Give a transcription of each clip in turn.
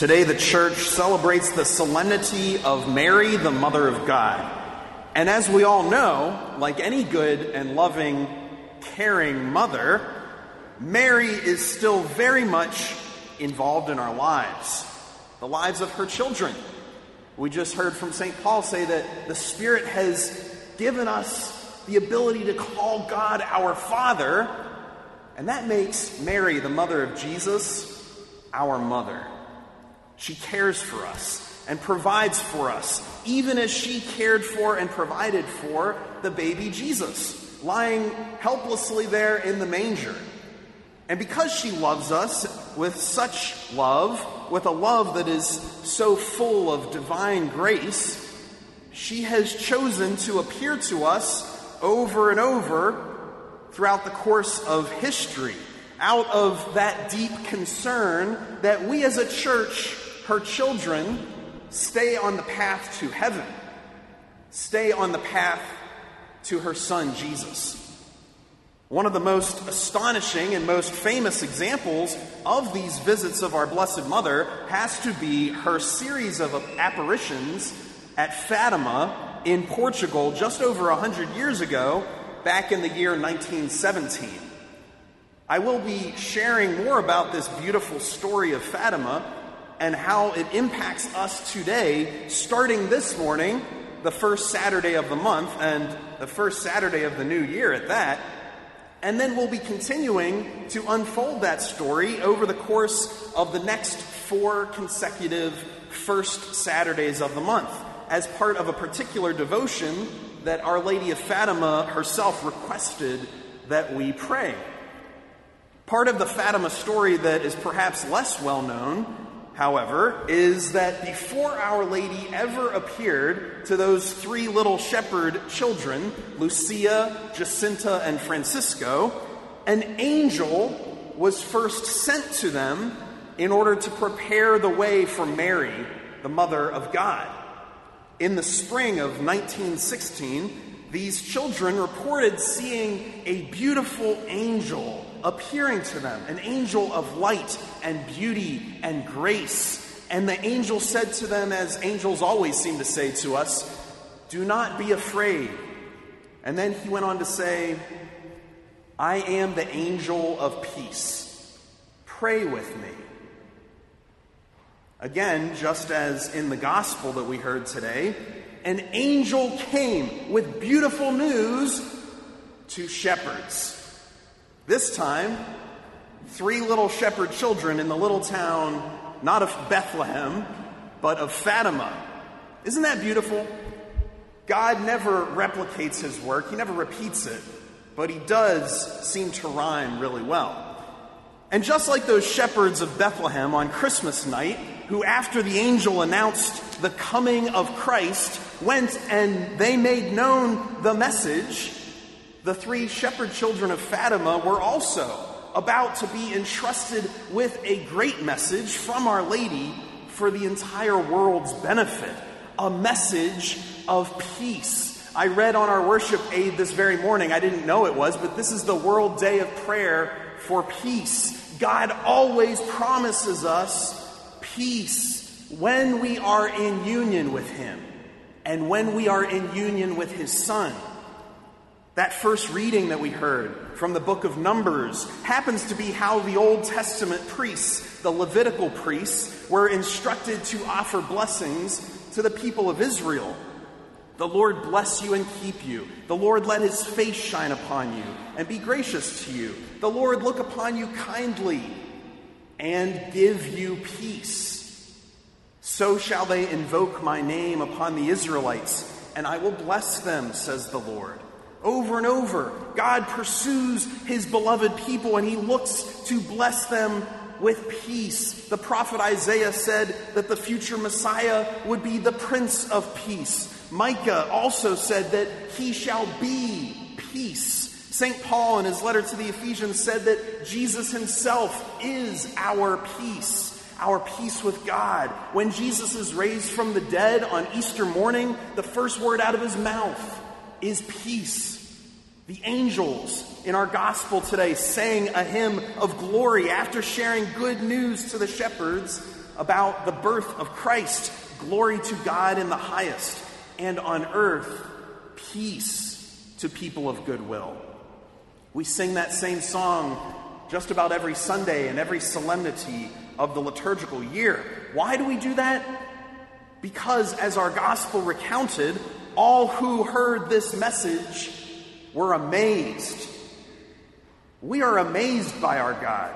Today, the church celebrates the solemnity of Mary, the Mother of God. And as we all know, like any good and loving, caring mother, Mary is still very much involved in our lives, the lives of her children. We just heard from St. Paul say that the Spirit has given us the ability to call God our Father, and that makes Mary, the mother of Jesus, our mother. She cares for us and provides for us, even as she cared for and provided for the baby Jesus, lying helplessly there in the manger. And because she loves us with such love, with a love that is so full of divine grace, she has chosen to appear to us over and over throughout the course of history, out of that deep concern that we as a church, her children, stay on the path to heaven, stay on the path to her son Jesus. One of the most astonishing and most famous examples of these visits of our Blessed Mother has to be her series of apparitions at Fatima in Portugal just over 100 years ago, back in the year 1917. I will be sharing more about this beautiful story of Fatima and how it impacts us today, starting this morning, the first Saturday of the month, and the first Saturday of the new year at that. And then we'll be continuing to unfold that story over the course of the next four consecutive first Saturdays of the month as part of a particular devotion that Our Lady of Fatima herself requested that we pray. Part of the Fatima story that is perhaps less well known, however, is that before Our Lady ever appeared to those three little shepherd children, Lucia, Jacinta, and Francisco, an angel was first sent to them in order to prepare the way for Mary, the Mother of God. In the spring of 1916, these children reported seeing a beautiful angel appearing to them, an angel of light and beauty and grace. And the angel said to them, as angels always seem to say to us, Do not be afraid. And then he went on to say, I am the angel of peace. Pray with me. Again, just as in the gospel that we heard today, an angel came with beautiful news to shepherds. This time, three little shepherd children in the little town, not of Bethlehem, but of Fatima. Isn't that beautiful? God never replicates his work, he never repeats it, but he does seem to rhyme really well. And just like those shepherds of Bethlehem on Christmas night, who, after the angel announced the coming of Christ, went and they made known the message, the three shepherd children of Fatima were also about to be entrusted with a great message from Our Lady for the entire world's benefit a message of peace. I read on our worship aid this very morning, I didn't know it was, but this is the World Day of Prayer for Peace. God always promises us peace when we are in union with Him and when we are in union with His Son. That first reading that we heard from the book of Numbers happens to be how the Old Testament priests, the Levitical priests, were instructed to offer blessings to the people of Israel. The Lord bless you and keep you. The Lord let his face shine upon you and be gracious to you. The Lord look upon you kindly and give you peace. So shall they invoke my name upon the Israelites, and I will bless them, says the Lord. Over and over, God pursues his beloved people and he looks to bless them with peace. The prophet Isaiah said that the future Messiah would be the Prince of Peace. Micah also said that he shall be peace. St. Paul, in his letter to the Ephesians, said that Jesus himself is our peace, our peace with God. When Jesus is raised from the dead on Easter morning, the first word out of his mouth is peace. The angels in our gospel today sang a hymn of glory after sharing good news to the shepherds about the birth of Christ. Glory to God in the highest, and on earth, peace to people of goodwill. We sing that same song just about every Sunday and every solemnity of the liturgical year. Why do we do that? Because, as our gospel recounted, all who heard this message were amazed. We are amazed by our God,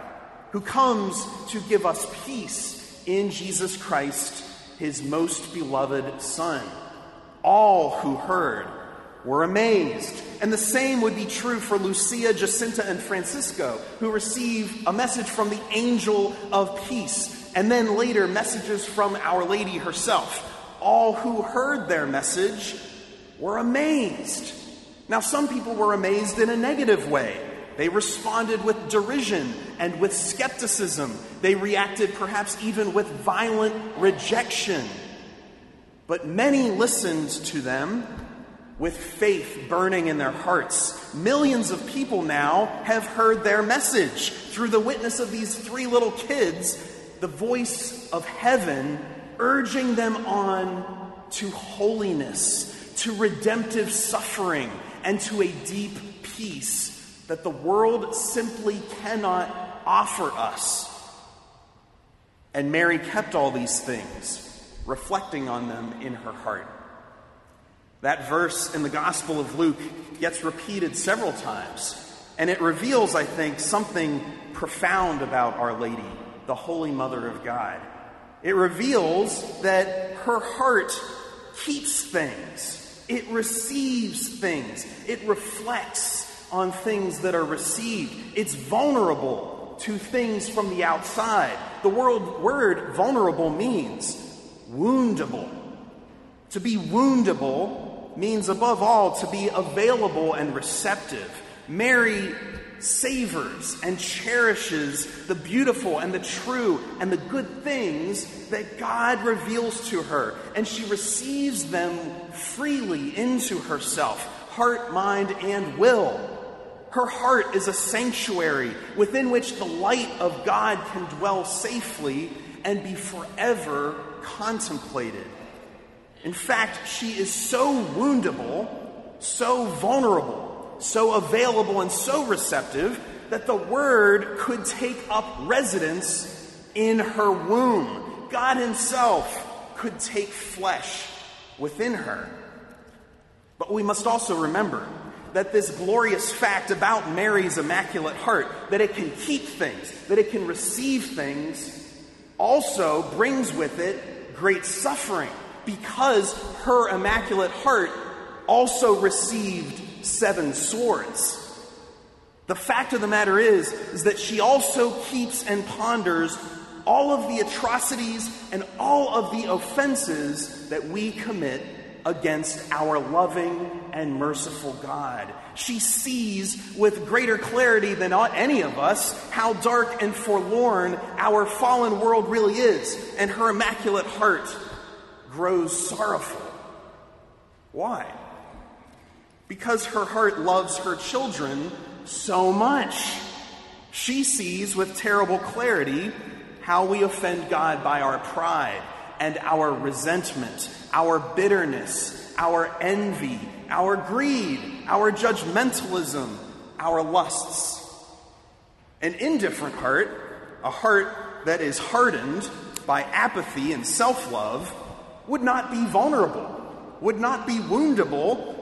who comes to give us peace in Jesus Christ, his most beloved Son. All who heard were amazed. And the same would be true for Lucia, Jacinta, and Francisco, who receive a message from the angel of peace, and then later messages from Our Lady herself. All who heard their message were amazed. Now, some people were amazed in a negative way. They responded with derision and with skepticism. They reacted perhaps even with violent rejection. But many listened to them with faith burning in their hearts. Millions of people now have heard their message through the witness of these three little kids, the voice of heaven urging them on to holiness, to redemptive suffering, and to a deep peace that the world simply cannot offer us. And Mary kept all these things, reflecting on them in her heart. That verse in the Gospel of Luke gets repeated several times, and it reveals, I think, something profound about Our Lady, the Holy Mother of God. It reveals that her heart keeps things, it receives things, it reflects on things that are received, it's vulnerable to things from the outside. The word, word vulnerable means woundable. To be woundable means, above all, to be available and receptive. Mary savors and cherishes the beautiful and the true and the good things that God reveals to her, and she receives them freely into herself, heart, mind, and will. Her heart is a sanctuary within which the light of God can dwell safely and be forever contemplated. In fact, she is so woundable, so vulnerable, so available, and so receptive that the Word could take up residence in her womb. God Himself could take flesh within her. But we must also remember that this glorious fact about Mary's Immaculate Heart, that it can keep things, that it can receive things, also brings with it great suffering because her Immaculate Heart also received seven swords. The fact of the matter is, is that she also keeps and ponders all of the atrocities and all of the offenses that we commit against our loving and merciful God. She sees with greater clarity than any of us how dark and forlorn our fallen world really is, and her immaculate heart grows sorrowful. Why? Because her heart loves her children so much. She sees with terrible clarity how we offend God by our pride and our resentment, our bitterness, our envy, our greed, our judgmentalism, our lusts. An indifferent heart, a heart that is hardened by apathy and self love, would not be vulnerable, would not be woundable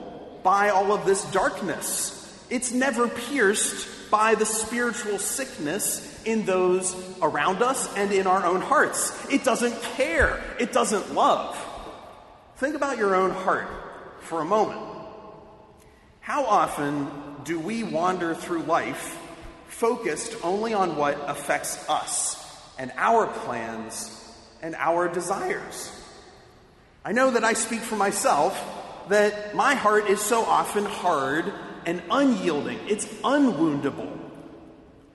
by all of this darkness. It's never pierced by the spiritual sickness in those around us and in our own hearts. It doesn't care, it doesn't love. Think about your own heart for a moment. How often do we wander through life focused only on what affects us and our plans and our desires? I know that I speak for myself that my heart is so often hard and unyielding, it's unwoundable.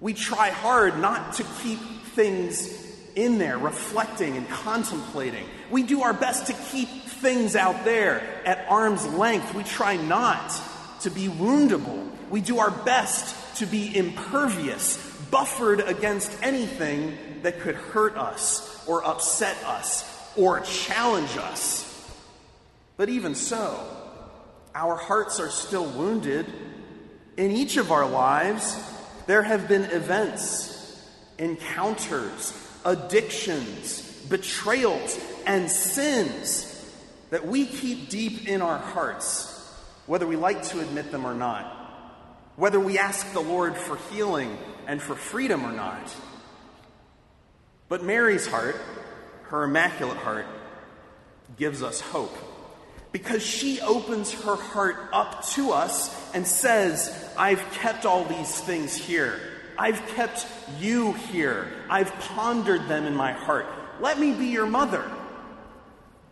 We try hard not to keep things in there, reflecting and contemplating. We do our best to keep things out there at arm's length. We try not to be woundable. We do our best to be impervious, buffered against anything that could hurt us or upset us or challenge us. But even so, our hearts are still wounded. In each of our lives, there have been events, encounters, addictions, betrayals, and sins that we keep deep in our hearts, whether we like to admit them or not, whether we ask the Lord for healing and for freedom or not. But Mary's heart, her immaculate heart, gives us hope because she opens her heart up to us and says, I've kept all these things here. I've kept you here. I've pondered them in my heart. Let me be your mother.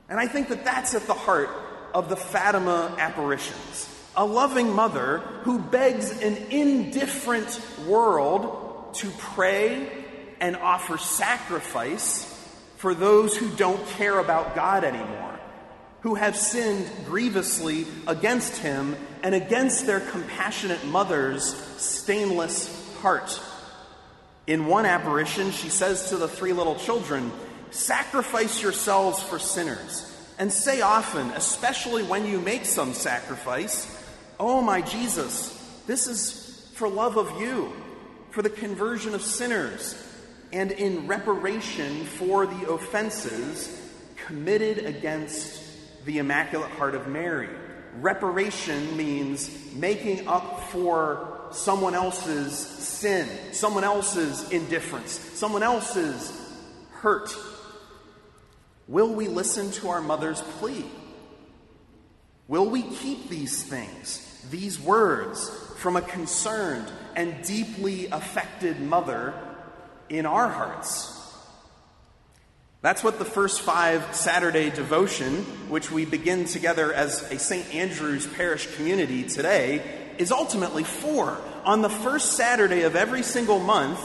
And I think that that's at the heart of the Fatima apparitions. A loving mother who begs an indifferent world to pray and offer sacrifice for those who don't care about God anymore, who have sinned grievously against Him and against their compassionate mother's stainless heart. In one apparition, she says to the three little children, Sacrifice yourselves for sinners. And say often, especially when you make some sacrifice, Oh, my Jesus, this is for love of you, for the conversion of sinners, and in reparation for the offenses committed against the Immaculate Heart of Mary. Reparation means making up for someone else's sin, someone else's indifference, someone else's hurt. Will we listen to our mother's plea? Will we keep these things, these words, from a concerned and deeply affected mother in our hearts? That's what the first five Saturday devotion, which we begin together as a St. Andrew's Parish community today, is ultimately for. On the first Saturday of every single month,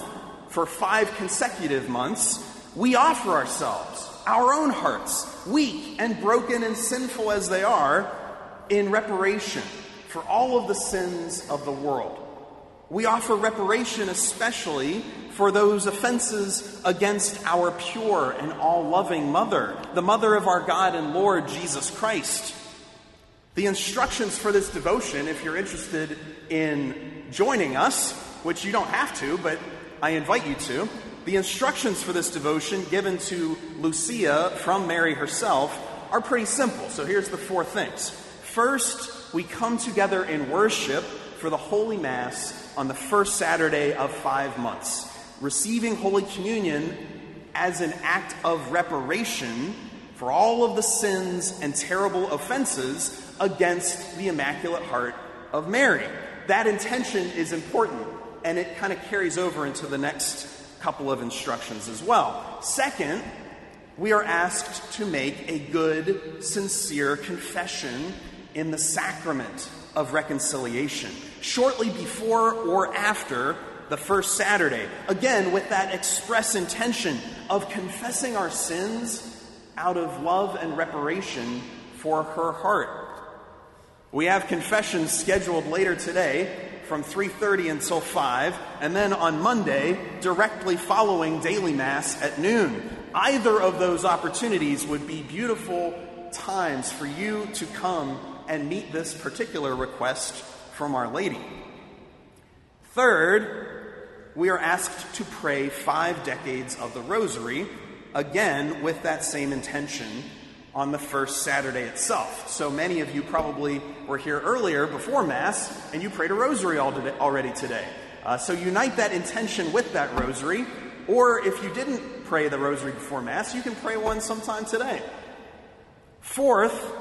for five consecutive months, we offer ourselves our own hearts, weak and broken and sinful as they are, in reparation for all of the sins of the world. We offer reparation especially for those offenses against our pure and all loving Mother, the Mother of our God and Lord Jesus Christ. The instructions for this devotion, if you're interested in joining us, which you don't have to, but I invite you to, the instructions for this devotion given to Lucia from Mary herself are pretty simple. So here's the four things. First, we come together in worship for the Holy Mass on the first Saturday of five months, receiving Holy Communion as an act of reparation for all of the sins and terrible offenses against the Immaculate Heart of Mary. That intention is important, and it kind of carries over into the next couple of instructions as well. Second, we are asked to make a good, sincere confession in the sacrament of reconciliation, shortly before or after the first Saturday. Again, with that express intention of confessing our sins out of love and reparation for her heart. We have confessions scheduled later today from 3:30 until 5 and then on Monday directly following daily mass at noon. Either of those opportunities would be beautiful times for you to come and meet this particular request from Our Lady. Third, we are asked to pray 5 decades of the rosary again with that same intention on the first Saturday itself. So many of you probably were here earlier before Mass and you prayed a rosary already today. Uh, so unite that intention with that rosary, or if you didn't pray the rosary before Mass, you can pray one sometime today. Fourth,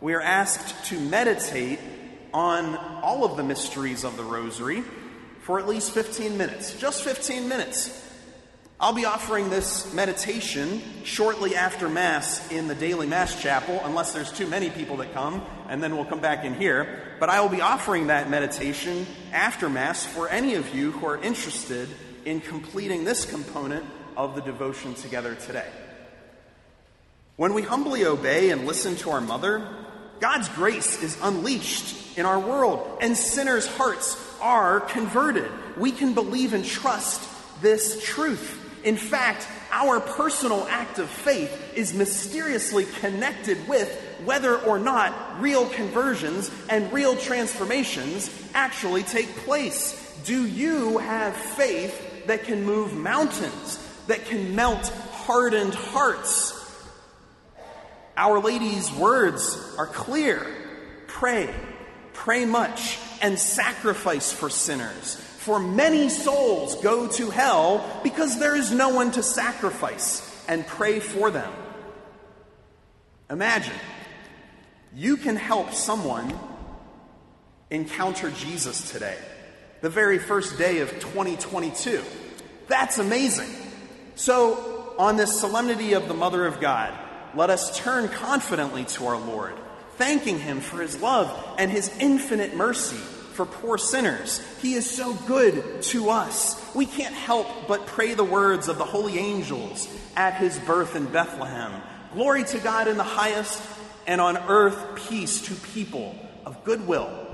we are asked to meditate on all of the mysteries of the rosary for at least 15 minutes. Just 15 minutes. I'll be offering this meditation shortly after Mass in the daily Mass chapel, unless there's too many people that come, and then we'll come back in here. But I will be offering that meditation after Mass for any of you who are interested in completing this component of the devotion together today. When we humbly obey and listen to our mother, God's grace is unleashed in our world, and sinners' hearts are converted. We can believe and trust this truth. In fact, our personal act of faith is mysteriously connected with whether or not real conversions and real transformations actually take place. Do you have faith that can move mountains, that can melt hardened hearts? Our Lady's words are clear pray, pray much, and sacrifice for sinners. For many souls go to hell because there is no one to sacrifice and pray for them. Imagine you can help someone encounter Jesus today, the very first day of 2022. That's amazing. So, on this solemnity of the Mother of God, let us turn confidently to our Lord, thanking Him for His love and His infinite mercy for poor sinners. He is so good to us. We can't help but pray the words of the holy angels at His birth in Bethlehem Glory to God in the highest, and on earth peace to people of good will